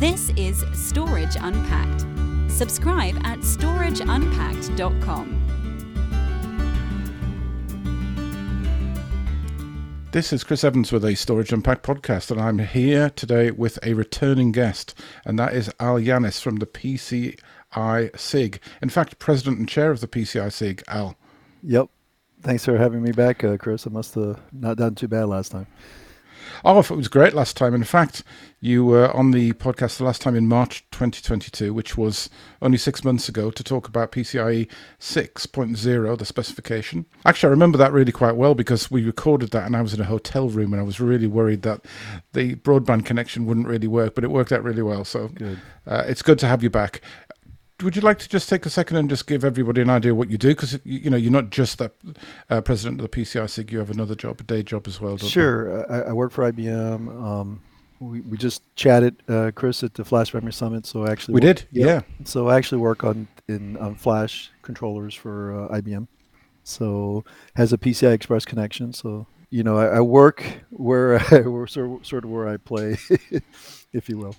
This is Storage Unpacked. Subscribe at storageunpacked.com. This is Chris Evans with a Storage Unpacked podcast, and I'm here today with a returning guest, and that is Al Yanes from the PCI SIG. In fact, president and chair of the PCI SIG. Al. Yep. Thanks for having me back, uh, Chris. I must have not done too bad last time. Oh, it was great last time. In fact, you were on the podcast the last time in March 2022, which was only six months ago, to talk about PCIe 6.0, the specification. Actually, I remember that really quite well because we recorded that and I was in a hotel room and I was really worried that the broadband connection wouldn't really work, but it worked out really well. So good. Uh, it's good to have you back would you like to just take a second and just give everybody an idea what you do? Because you know you're not just the uh, president of the PCI SIG; you have another job, a day job as well. sure, I, I, work for IBM. Um, we, we just chatted, uh, Chris, at the Flash Memory Summit. So actually, we work, did, yeah. yeah. So I actually work on in on Flash controllers for uh, IBM. So has a PCI Express connection. So you know, I, I work where I, sort sort of where I play, if you will.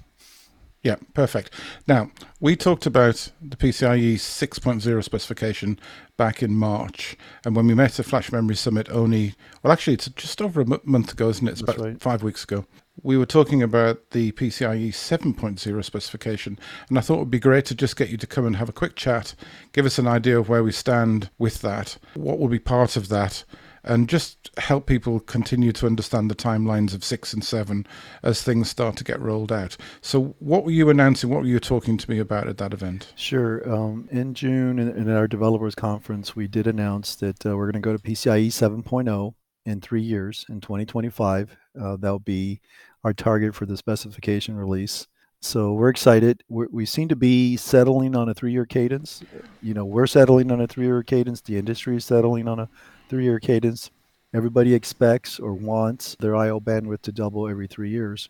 Yeah, perfect. Now, we talked about the PCIe 6.0 specification back in March. And when we met at Flash Memory Summit only, well, actually, it's just over a m- month ago, isn't it? It's That's about right. five weeks ago. We were talking about the PCIe 7.0 specification. And I thought it would be great to just get you to come and have a quick chat, give us an idea of where we stand with that, what will be part of that and just help people continue to understand the timelines of six and seven as things start to get rolled out. So, what were you announcing? What were you talking to me about at that event? Sure. Um, in June, in, in, our developers conference, we did announce that uh, we're going to go to PCIe 7.0 in three years in 2025. Uh, that'll be our target for the specification release. So we're excited. We're, we seem to be settling on a three-year cadence. You know, we're settling on a three-year cadence. The industry is settling on a three-year cadence. Everybody expects or wants their I/O bandwidth to double every three years.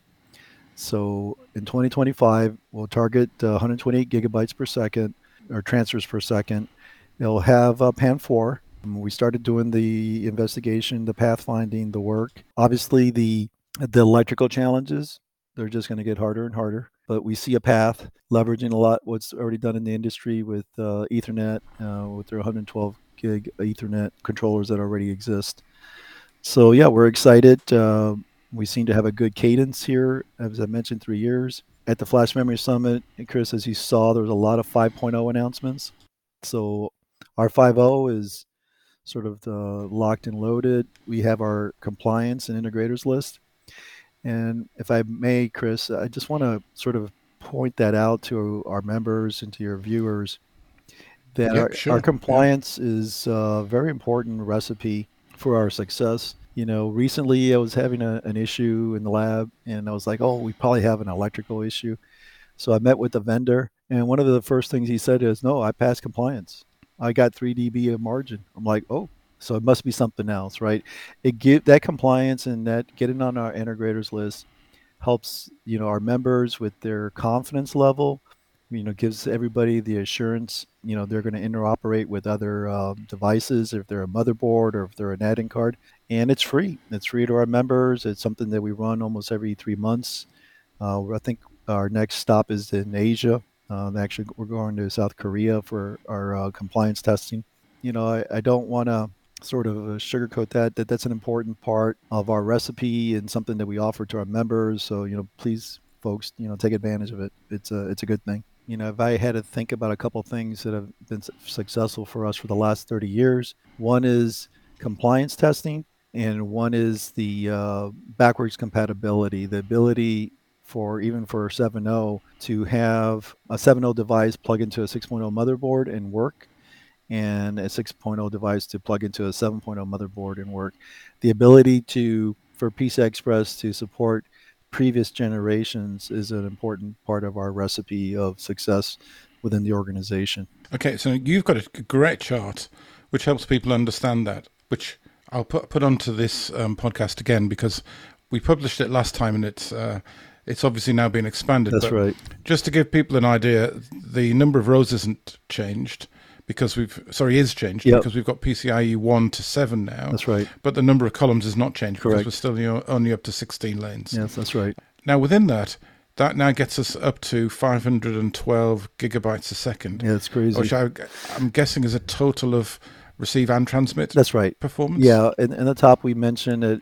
So in 2025, we'll target uh, 128 gigabytes per second or transfers per second. It'll have uh, PAM4. We started doing the investigation, the pathfinding, the work. Obviously, the the electrical challenges they're just going to get harder and harder. But we see a path leveraging a lot what's already done in the industry with uh, Ethernet, uh, with their 112 gig Ethernet controllers that already exist. So yeah, we're excited. Uh, we seem to have a good cadence here, as I mentioned, three years at the Flash Memory Summit. And Chris, as you saw, there was a lot of 5.0 announcements. So our 5.0 is sort of locked and loaded. We have our compliance and integrators list. And if I may, Chris, I just want to sort of point that out to our members and to your viewers that yep, our, sure. our, compliance yep. is a very important recipe for our success. You know, recently I was having a, an issue in the lab and I was like, oh, we probably have an electrical issue. So I met with the vendor and one of the first things he said is, no, I passed compliance. I got 3 dB of margin. I'm like, oh, so it must be something else, right? It give that compliance and that getting on our integrators list helps, you know, our members with their confidence level you know gives everybody the assurance you know they're going to interoperate with other um, devices if they're a motherboard or if they're an add-in card and it's free. It's free to our members. It's something that we run almost every three months. Uh, i think our next stop is in asia. Uh, actually we're going to south korea for our uh, compliance testing. You know i, I don't want to sort of uh, sugarcoat that that that's an important part of our recipe and something that we offer to our members. So you know please folks you know take advantage of it. It's a it's a good thing you know, if I had to think about a couple things that have been successful for us for the last 30 years, one is compliance testing, and one is the uh, backwards compatibility, the ability for even for 7.0 to have a 7.0 device plug into a 6.0 motherboard and work, and a 6.0 device to plug into a 7.0 motherboard and work. The ability to for PCI Express to support previous generations is an important part of our recipe of success within the organization. Okay, so you've got a great chart which helps people understand that, which I'll put put onto this um, podcast again because we published it last time and it's uh, it's obviously now been expanded. That's right. Just to give people an idea, the number of rows isn't changed because we've sorry is changed yep. because we've got PCIe one to seven now. That's right. But the number of columns is not changed Correct. because we're still only up to sixteen lanes. Yes, that's right. Now within that, that now gets us up to 512 gigabytes a second. Yeah, it's crazy. Which I, I'm guessing is a total of receive and transmit. That's right. Performance. Yeah, in, in the top we mentioned that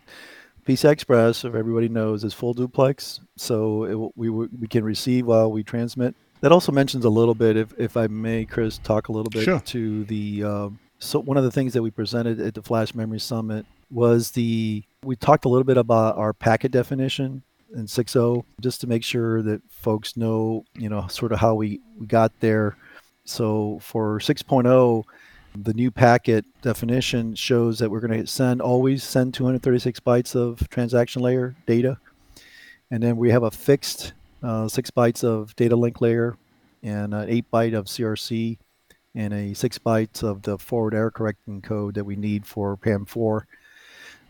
PCI Express, if everybody knows, is full duplex, so it, we we can receive while we transmit. That also mentions a little bit, if if I may, Chris, talk a little bit Sure. to the. Uh, so one of the things that we presented at the Flash Memory Summit was the we talked a little bit about our packet definition in 6.0 just to make sure that folks know you know sort of how we we got there. So for 6.0, the new packet definition shows that we're going to send always send 236 bytes of transaction layer data, and then we have a fixed uh, six bytes of data link layer and an eight byte of CRC and a six bytes of the forward error correcting code that we need for PAM4.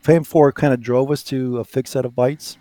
PAM4 kind of drove us to a fixed set of bytes,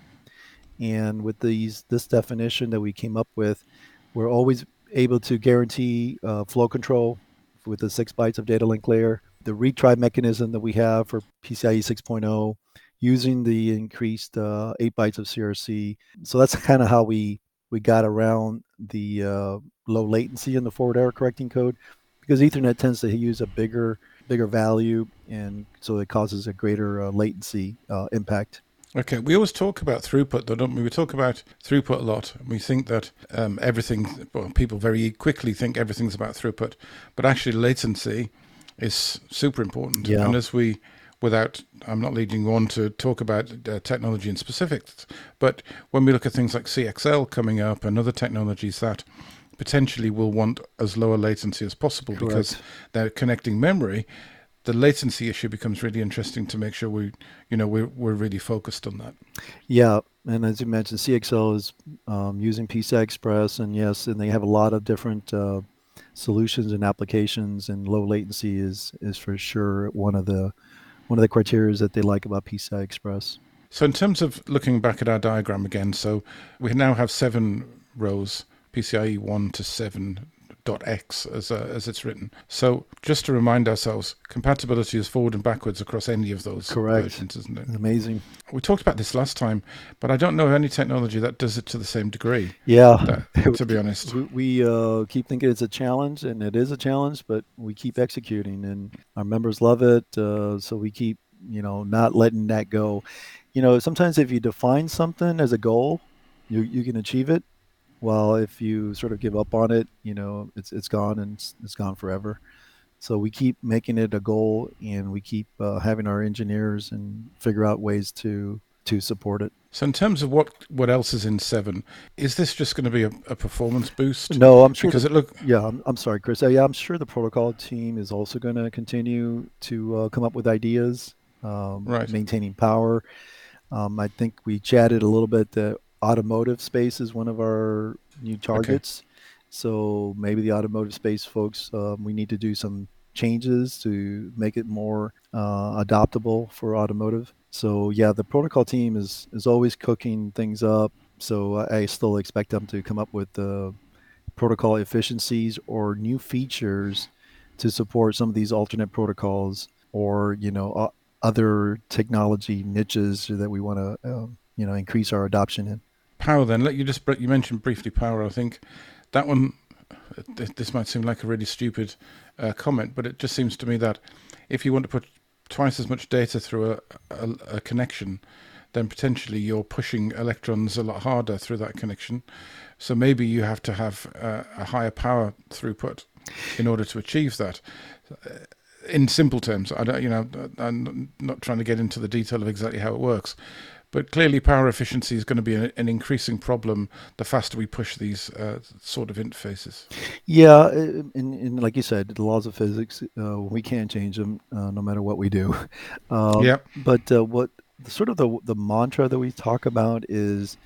and with these this definition that we came up with, we're always able to guarantee uh, flow control with the six bytes of data link layer. The retry mechanism that we have for PCIe 6.0 using the increased uh, eight bytes of CRC. So that's kind of how we we got around the uh, low latency in the forward error correcting code because Ethernet tends to use a bigger bigger value and so it causes a greater uh, latency uh, impact. Okay, we always talk about throughput, though, don't we? We talk about throughput a lot. We think that um, everything, well, people very quickly think everything's about throughput, but actually, latency is super important. Yeah. And as we, without, I'm not leading you on to talk about uh, technology in specifics, but when we look at things like CXL coming up and other technologies that potentially will want as low a latency as possible because they're connecting memory, the latency issue becomes really interesting to make sure we, you know, we're, we're really focused on that. Yeah, and as you mentioned, CXL is um, using PCI Express, and yes, and they have a lot of different uh, solutions and applications, and low latency is is for sure one of the one of the criteria that they like about PCI Express. So, in terms of looking back at our diagram again, so we now have seven rows, PCIe 1 to 7 dot X as, uh, as it's written. So, just to remind ourselves, compatibility is forward and backwards across any of those Correct. versions, isn't it? Amazing. We talked about this last time, but I don't know of any technology that does it to the same degree, Yeah, that, to be honest. we, we uh, keep thinking it's a challenge, and it is a challenge, but we keep executing, and our members love it. Uh, so we keep, you know, not letting that go. You know, sometimes if you define something as a goal, you you can achieve it. While if you sort of give up on it, you know, it's it's gone and it's, it's gone forever. So we keep making it a goal, and we keep uh, having our engineers and figure out ways to to support it. So, in terms of what, what else is in 7, is this just going to be a, a performance boost? No, I'm sure Because the- it look Yeah, I'm, I'm sorry, Chris. Uh, yeah, I'm sure the protocol team is also going to continue to uh, come up with ideas, um, Right. maintaining power. Um, I think we chatted a little bit. The automotive space is one of our new targets. So maybe the automotive space folks, um, we need to do some changes to make it more uh, adoptable for automotive. So yeah, the protocol team is is always cooking things up. So I, I still expect them to come up with the protocol efficiencies or new features to support some of these alternate protocols or you know o- other technology niches that we want to um, you know increase our adoption in. Power then. Let you just you mentioned briefly power i think. That one this might seem like a really stupid uh, comment but it just seems to me that if you want to put twice as much data through a, a, a connection then potentially you're pushing electrons a lot harder through that connection. So maybe you have to have uh, a higher power throughput in order to achieve that. Uh, in simple terms i don't you know i'm not trying to get into the detail of exactly how it works but clearly, power efficiency is going to be an, an increasing problem the faster we push these uh, sort of interfaces. Yeah, uh, and, and like you said, the laws of physics uh, we can't change them uh, no matter what we do. Um, yeah, But uh, what the, sort of the the mantra that we talk about is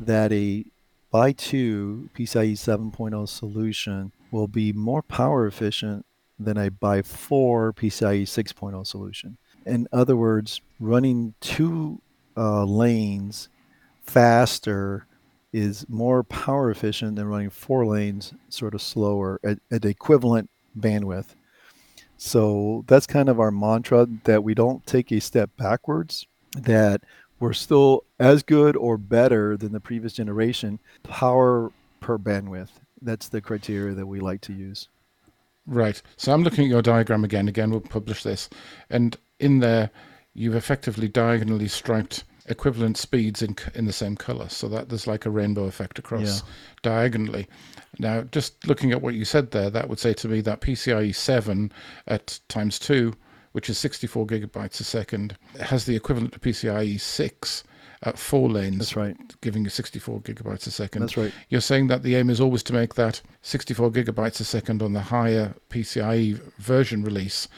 that a by two PCIe 7.0 solution will be more power efficient than a by four PCIe 6.0 solution. In other words, running two uh, lanes faster is more power efficient than running four lanes sort of slower at, at equivalent bandwidth. So that's kind of our mantra that we don't take a step backwards, that we're still as good or better than the previous generation. Power per bandwidth. That's the criteria that we like to use. Right. So I'm looking at your diagram again. Again, we'll publish this. And in there, you've effectively diagonally striped equivalent speeds in in the same color, so that there's like a rainbow effect across yeah. diagonally. Now, just looking at what you said there, that would say to me that PCIe 7 at times 2, which is 64 gigabytes a second, has the equivalent to PCIe 6 at four lanes. That's right. Giving you 64 gigabytes a second. That's right. You're saying that the aim is always to make that 64 gigabytes a second on the higher PCIe version release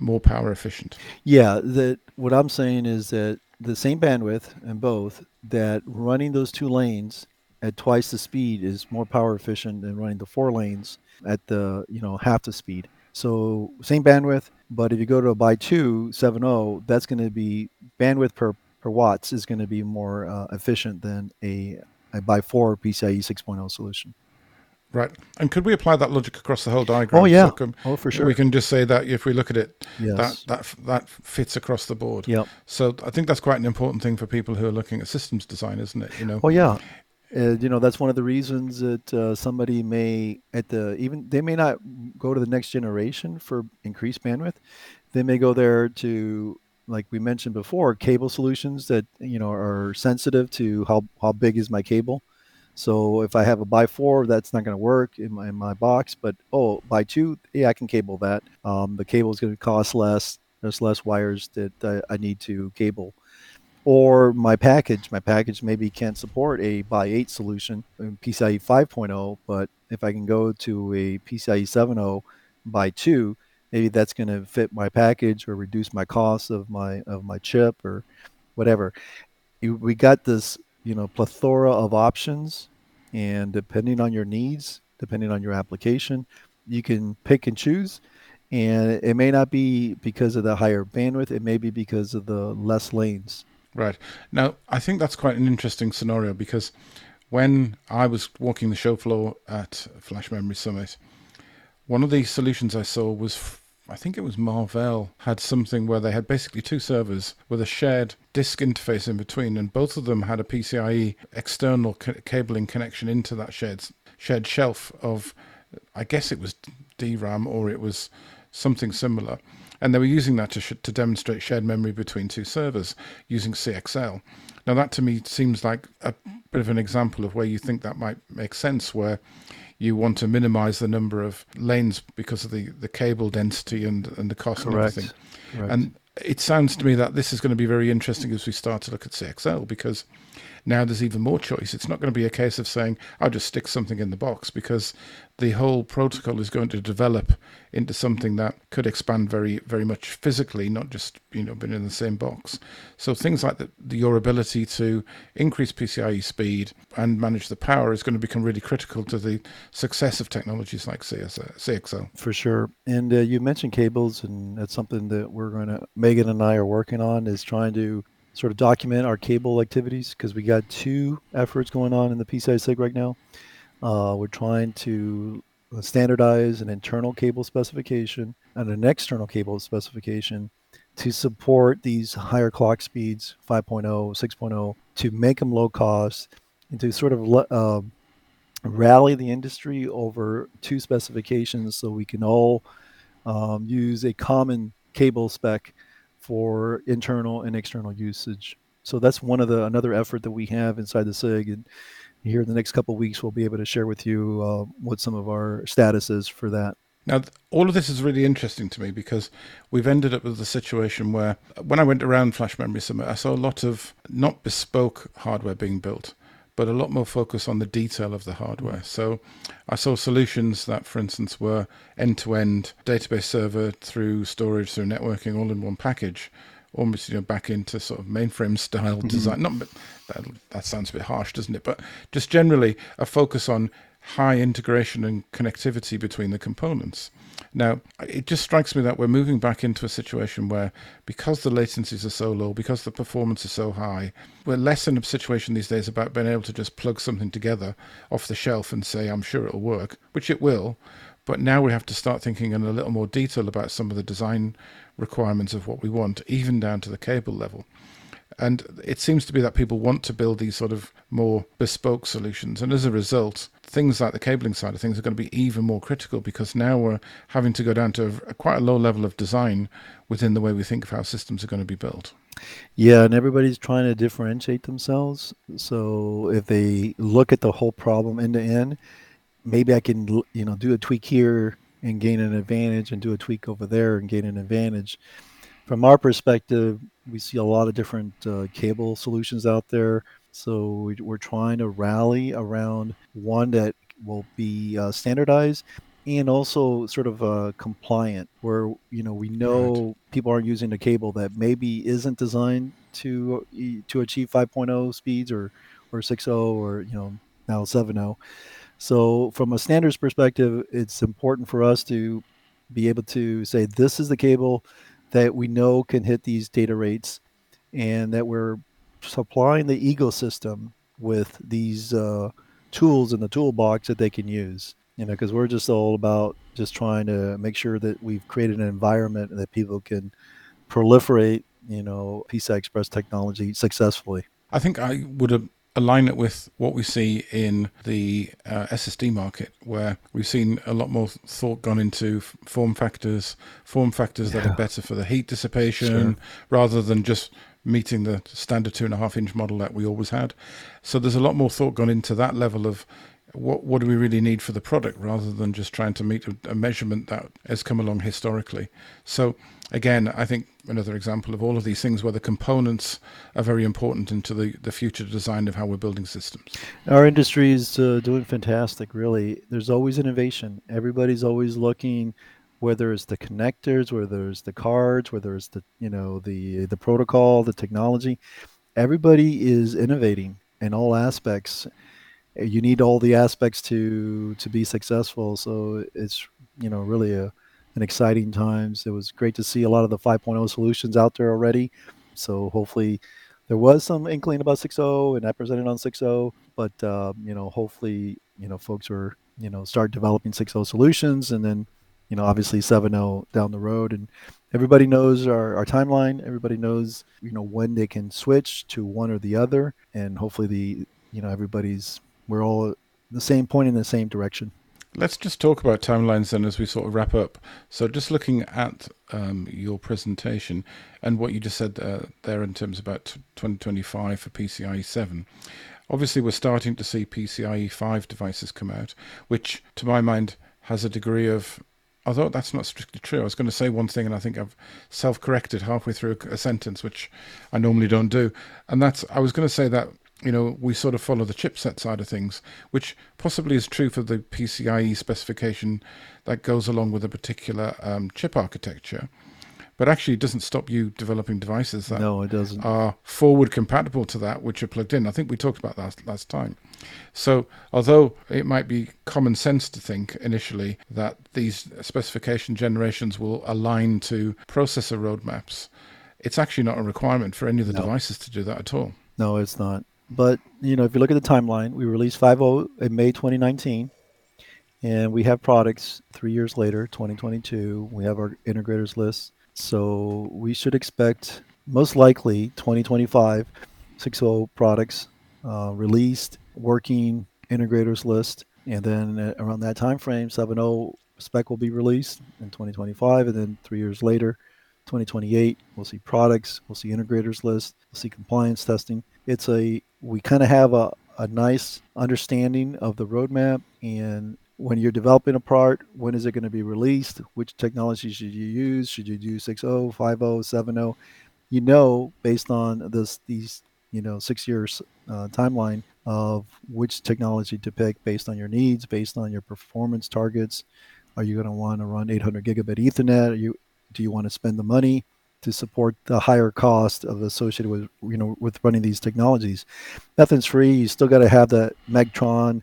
more power efficient. Yeah, that what I'm saying is that the same bandwidth in both that running those two lanes at twice the speed is more power efficient than running the four lanes at the you know half the speed. So same bandwidth, but if you go to a by two 7.0, that's going to be bandwidth per per watts is going to be more uh, efficient than a, a by four PCIe 6.0 solution. Right. And could we apply that logic across the whole diagram? Oh yeah. So oh for sure. We can just say that if we look at it, yes. that that that fits across the board. Yeah. So I think that's quite an important thing for people who are looking at systems design, isn't it? You know. Oh yeah. Uh, you know that's one of the reasons that uh, somebody may at the even they may not go to the next generation for increased bandwidth. They may go there to like we mentioned before, cable solutions that you know are sensitive to how how big is my cable. So if I have a by four, that's not going to work in my in my box. But oh, by two, yeah, I can cable that. Um, the cable is going to cost less. There's less wires that I, I need to cable. Or my package, my package maybe can't support a by eight solution in PCIe 5.0, but if I can go to a PCIe 7.0 by two, maybe that's going to fit my package or reduce my cost of my of my chip or whatever. We got this you know plethora of options and depending on your needs depending on your application you can pick and choose. And it may not be because of the higher bandwidth it may be because of the less lanes. Right. Now i think that's quite an interesting scenario because when i was walking the show floor at flash memory summit one of the solutions i saw was I think it was Marvell, had something where they had basically two servers with a shared disk interface in between, and both of them had a PCIe external cabling connection into that shared shared shelf of, I guess it was DRAM or it was something similar, and they were using that to sh- to demonstrate shared memory between two servers using CXL. Now that to me seems like a bit of an example of where you think that might make sense, where you want to minimize the number of lanes because of the, the cable density and, and the cost Correct. and everything. And it sounds to me that this is going to be very interesting as we start to look at CXL because now there's even more choice. It's not going to be a case of saying, I'll just stick something in the box because the whole protocol is going to develop into something that could expand very, very much physically, not just, you know, being in the same box. So things like the, your ability to increase PCIe speed and manage the power is going to become really critical to the success of technologies like CSL, CXL. For sure. And uh, you mentioned cables, and that's something that we're going to, Megan and I are working on, is trying to sort of document our cable activities because we got two efforts going on in the PCI SIG right now. Uh, we're trying to standardize an internal cable specification and an external cable specification to support these higher clock speeds 5.0 6.0 to make them low cost and to sort of uh, rally the industry over two specifications so we can all um, use a common cable spec for internal and external usage. So that's one of the another effort that we have inside the SIG, and here in the next couple weeks we'll be able to share with you uh, what some of our status is for that. Now, all of this is really interesting to me because we've ended up with a situation where, when I went around Flash Memory Summit, I saw a lot of not bespoke hardware being built but a lot more focus on the detail of the hardware. So I saw solutions that, for instance, were end to end database server through storage through networking all in one package. Almost, you know, back into sort of mainframe style mm-hmm. design. Not, but that, that sounds a bit harsh, doesn't it? But just generally a focus on high integration and connectivity between the components. Now, it just strikes me that we're moving back into a situation where, because the latencies are so low, because the performance is so high, we're less in a situation these days about being able to just plug something together off the shelf and say, I'm sure it'll work, which it will. But now we have to start thinking in a little more detail about some of the design requirements of what we want, even down to the cable level. And it seems to be that people want to build these sort of more bespoke solutions. And as a result, things like the cabling side of things are going to be even more critical because now we're having to go down to a, quite a low level of design within the way we think of how systems are going to be built. Yeah, and everybody's trying to differentiate themselves. So if they look at the whole problem end to end, maybe I can you know do a tweak here and gain an advantage, and do a tweak over there and gain an advantage. From our perspective, we see a lot of different uh, cable solutions out there. So we're trying to rally around one that will be uh, standardized and also sort of uh, compliant, where you know we know right. people aren't using a cable that maybe isn't designed to to achieve 5.0 speeds or or 6.0 or you know now 7.0. So from a standards perspective, it's important for us to be able to say this is the cable that we know can hit these data rates, and that we're supplying the ecosystem with these uh, tools in the toolbox that they can use you know, because we're just all about just trying to make sure that we've created an environment that people can proliferate, you know, PCI Express technology successfully. I think I would align it with what we see in the uh, SSD market, where we've seen a lot more thought gone into form factors, form factors yeah. that are better for the heat dissipation, sure. rather than just meeting the standard two and a half inch model that we always had. So there's a lot more thought gone into that level of what what do we really need for the product rather than just trying to meet a, a, measurement that has come along historically? So again i think another example of all of these things where the components are very important into the, the future design of how we're building systems. Our industry is uh, doing fantastic really. There's always innovation. Everybody's always looking whether it's the connectors whether it's the cards whether it's the you know the the protocol the technology. Everybody is innovating in all aspects you need all the aspects to to be successful. So it's you know really a an exciting times. It was great to see a lot of the 5.0 solutions out there already. So hopefully there was some inkling about 6.0 and I presented on 6.0, but uh, you know hopefully you know folks are you know start developing 6.0 solutions and then you know obviously 7.0 down the road and everybody knows our, our timeline everybody knows you know when they can switch to one or the other and hopefully the you know everybody's we're all the same point in the same direction. Let's just talk about timelines then as we sort of wrap up. So, just looking at um, your presentation and what you just said uh, there in terms about 2025 for PCIe 7, obviously we're starting to see PCIe 5 devices come out, which to my mind has a degree of although that's not strictly true. I was going to say one thing, and I think I've self-corrected halfway through a, sentence, which I normally don't do. And that's I was going to say that you know, we sort of follow the chipset side of things, which possibly is true for the PCIe specification that goes along with a particular um, chip architecture. But actually, it doesn't stop you developing devices that no, it doesn't. are forward compatible to that, which are plugged in. I think we talked about that last time. So, although it might be common sense to think initially that these specification generations will align to processor roadmaps, it's actually not a requirement for any of the no. devices to do that at all. No, it's not. But you know, if you look at the timeline, we released 5.0 in May 2019, and we have products three years later, 2022. We have our integrators list, so we should expect most likely 2025 6.0 products uh, released, working integrators list, and then around that time frame, 7.0 spec will be released in 2025, and then three years later, 2028, we'll see products, we'll see integrators list, we'll see compliance testing. It's a we kind of have a, a nice understanding of the roadmap and when you're developing a part, when is it going to be released? Which technology should you use? Should you do 6.0, 5.0, 7.0? You know, based on this these you know six years uh, timeline of which technology to pick based on your needs, based on your performance targets. Are you going to want to run 800 gigabit Ethernet? Are you do you want to spend the money to support the higher cost of associated with you know with running these technologies. Nothing's free. You still got to have that Megtron,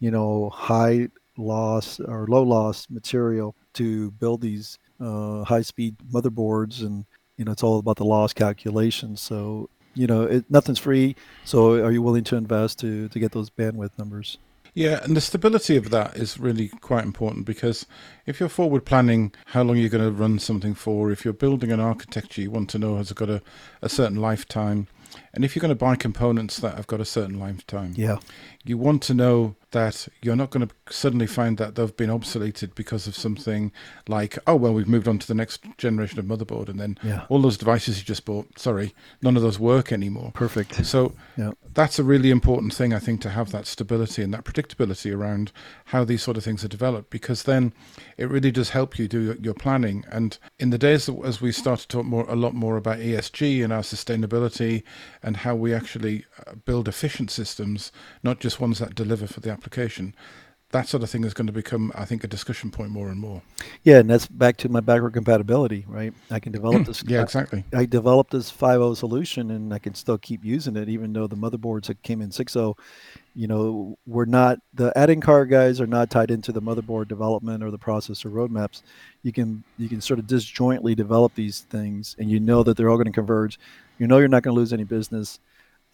you know, high loss or low loss material to build these uh, high speed motherboards, and you know it's all about the loss calculation. So you know it, nothing's free. So are you willing to invest to to get those bandwidth numbers? Yeah, and the stability of that is really quite important because if you're forward planning how long you're going to run something for, if you're building an architecture you want to know has got a, a certain lifetime, And if you're going to buy components that have got a certain lifetime, Yeah. You want to know that you're not going to suddenly find that they've been obsoleted because of something like, oh, well, we've moved on to the next generation of motherboard. And then Yeah. all those devices you just bought, sorry, none of those work anymore. Perfect. So Yeah. that's a really important thing, I think, to have that stability and that predictability around how these sort of things are developed, because then it really does help you do your, planning. And in the days as we start to talk more, a lot more about ESG and our sustainability and how we actually uh, build efficient systems, not just ones that deliver for the application. That sort of thing is going to become, I think, a discussion point more and more. Yeah, and that's back to my backward compatibility, right? I can develop this. Yeah, exactly. I developed this 5.0 solution and I can still keep using it even though the motherboards that came in 6.0, you know, we're not the add-in card guys are not tied into the motherboard development or the processor roadmaps. You can you can sort of disjointly develop these things and you know that they're all going to converge. You know you're not going to lose any business.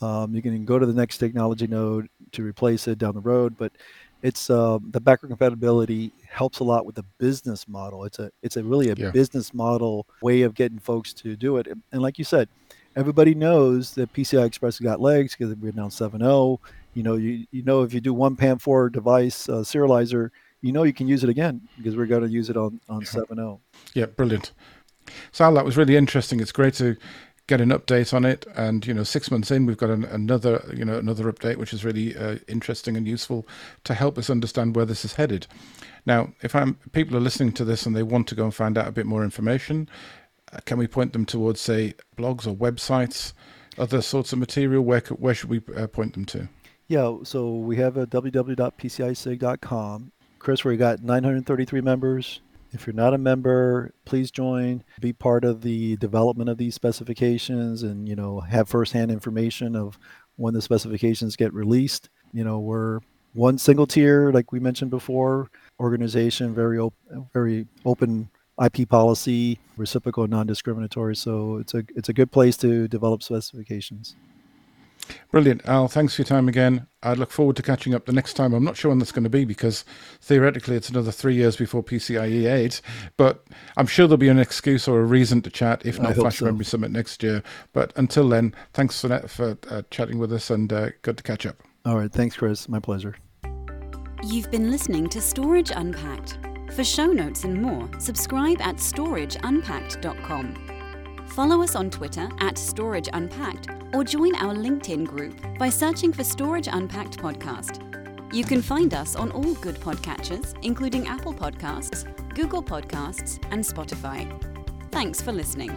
Um, you can go to the next technology node to replace it down the road, but it's uh, the backward compatibility helps a lot with the business model. It's a it's a really a Yeah. business model way of getting folks to do it. And like you said, everybody knows that PCI Express has got legs because we announced 7.0. You know, you you know if you do one PAM4 device uh, serializer, you know you can use it again because we're going to use it on on oh. 7.0. Yeah, brilliant. Sal, that was really interesting. It's great to get an update on it, and you know, six months in, we've got an, another, you know, another update, which is really uh, interesting and useful to help us understand where this is headed. Now, if I'm people are listening to this and they want to go and find out a bit more information, uh, can we point them towards, say, blogs or websites, other sorts of material? Where where should we uh, point them to? Yeah, so we have a www.pcisig.com. Chris, we got 933 members. If you're not a member, please join. Be part of the development of these specifications, and you know have firsthand information of when the specifications get released. You know we're one single tier, like we mentioned before, organization, very open, very open IP policy, reciprocal, non-discriminatory. So it's a it's a good place to develop specifications. Brilliant, Al. Thanks for your time again. I look forward to catching up the next time. I'm not sure when that's going to be because theoretically it's another three years before PCIe 8, but I'm sure there'll be an excuse or a reason to chat, if I not Flash so. Memory Summit next year. But until then, thanks for that, for uh, chatting with us and uh, good to catch up. All right, thanks, Chris. My pleasure. You've been listening to Storage Unpacked. For show notes and more, subscribe at storageunpacked.com. Follow us on Twitter at Storage Unpacked or join our LinkedIn group by searching for Storage Unpacked Podcast. You can find us on all good podcatchers, including Apple Podcasts, Google Podcasts, and Spotify. Thanks for listening.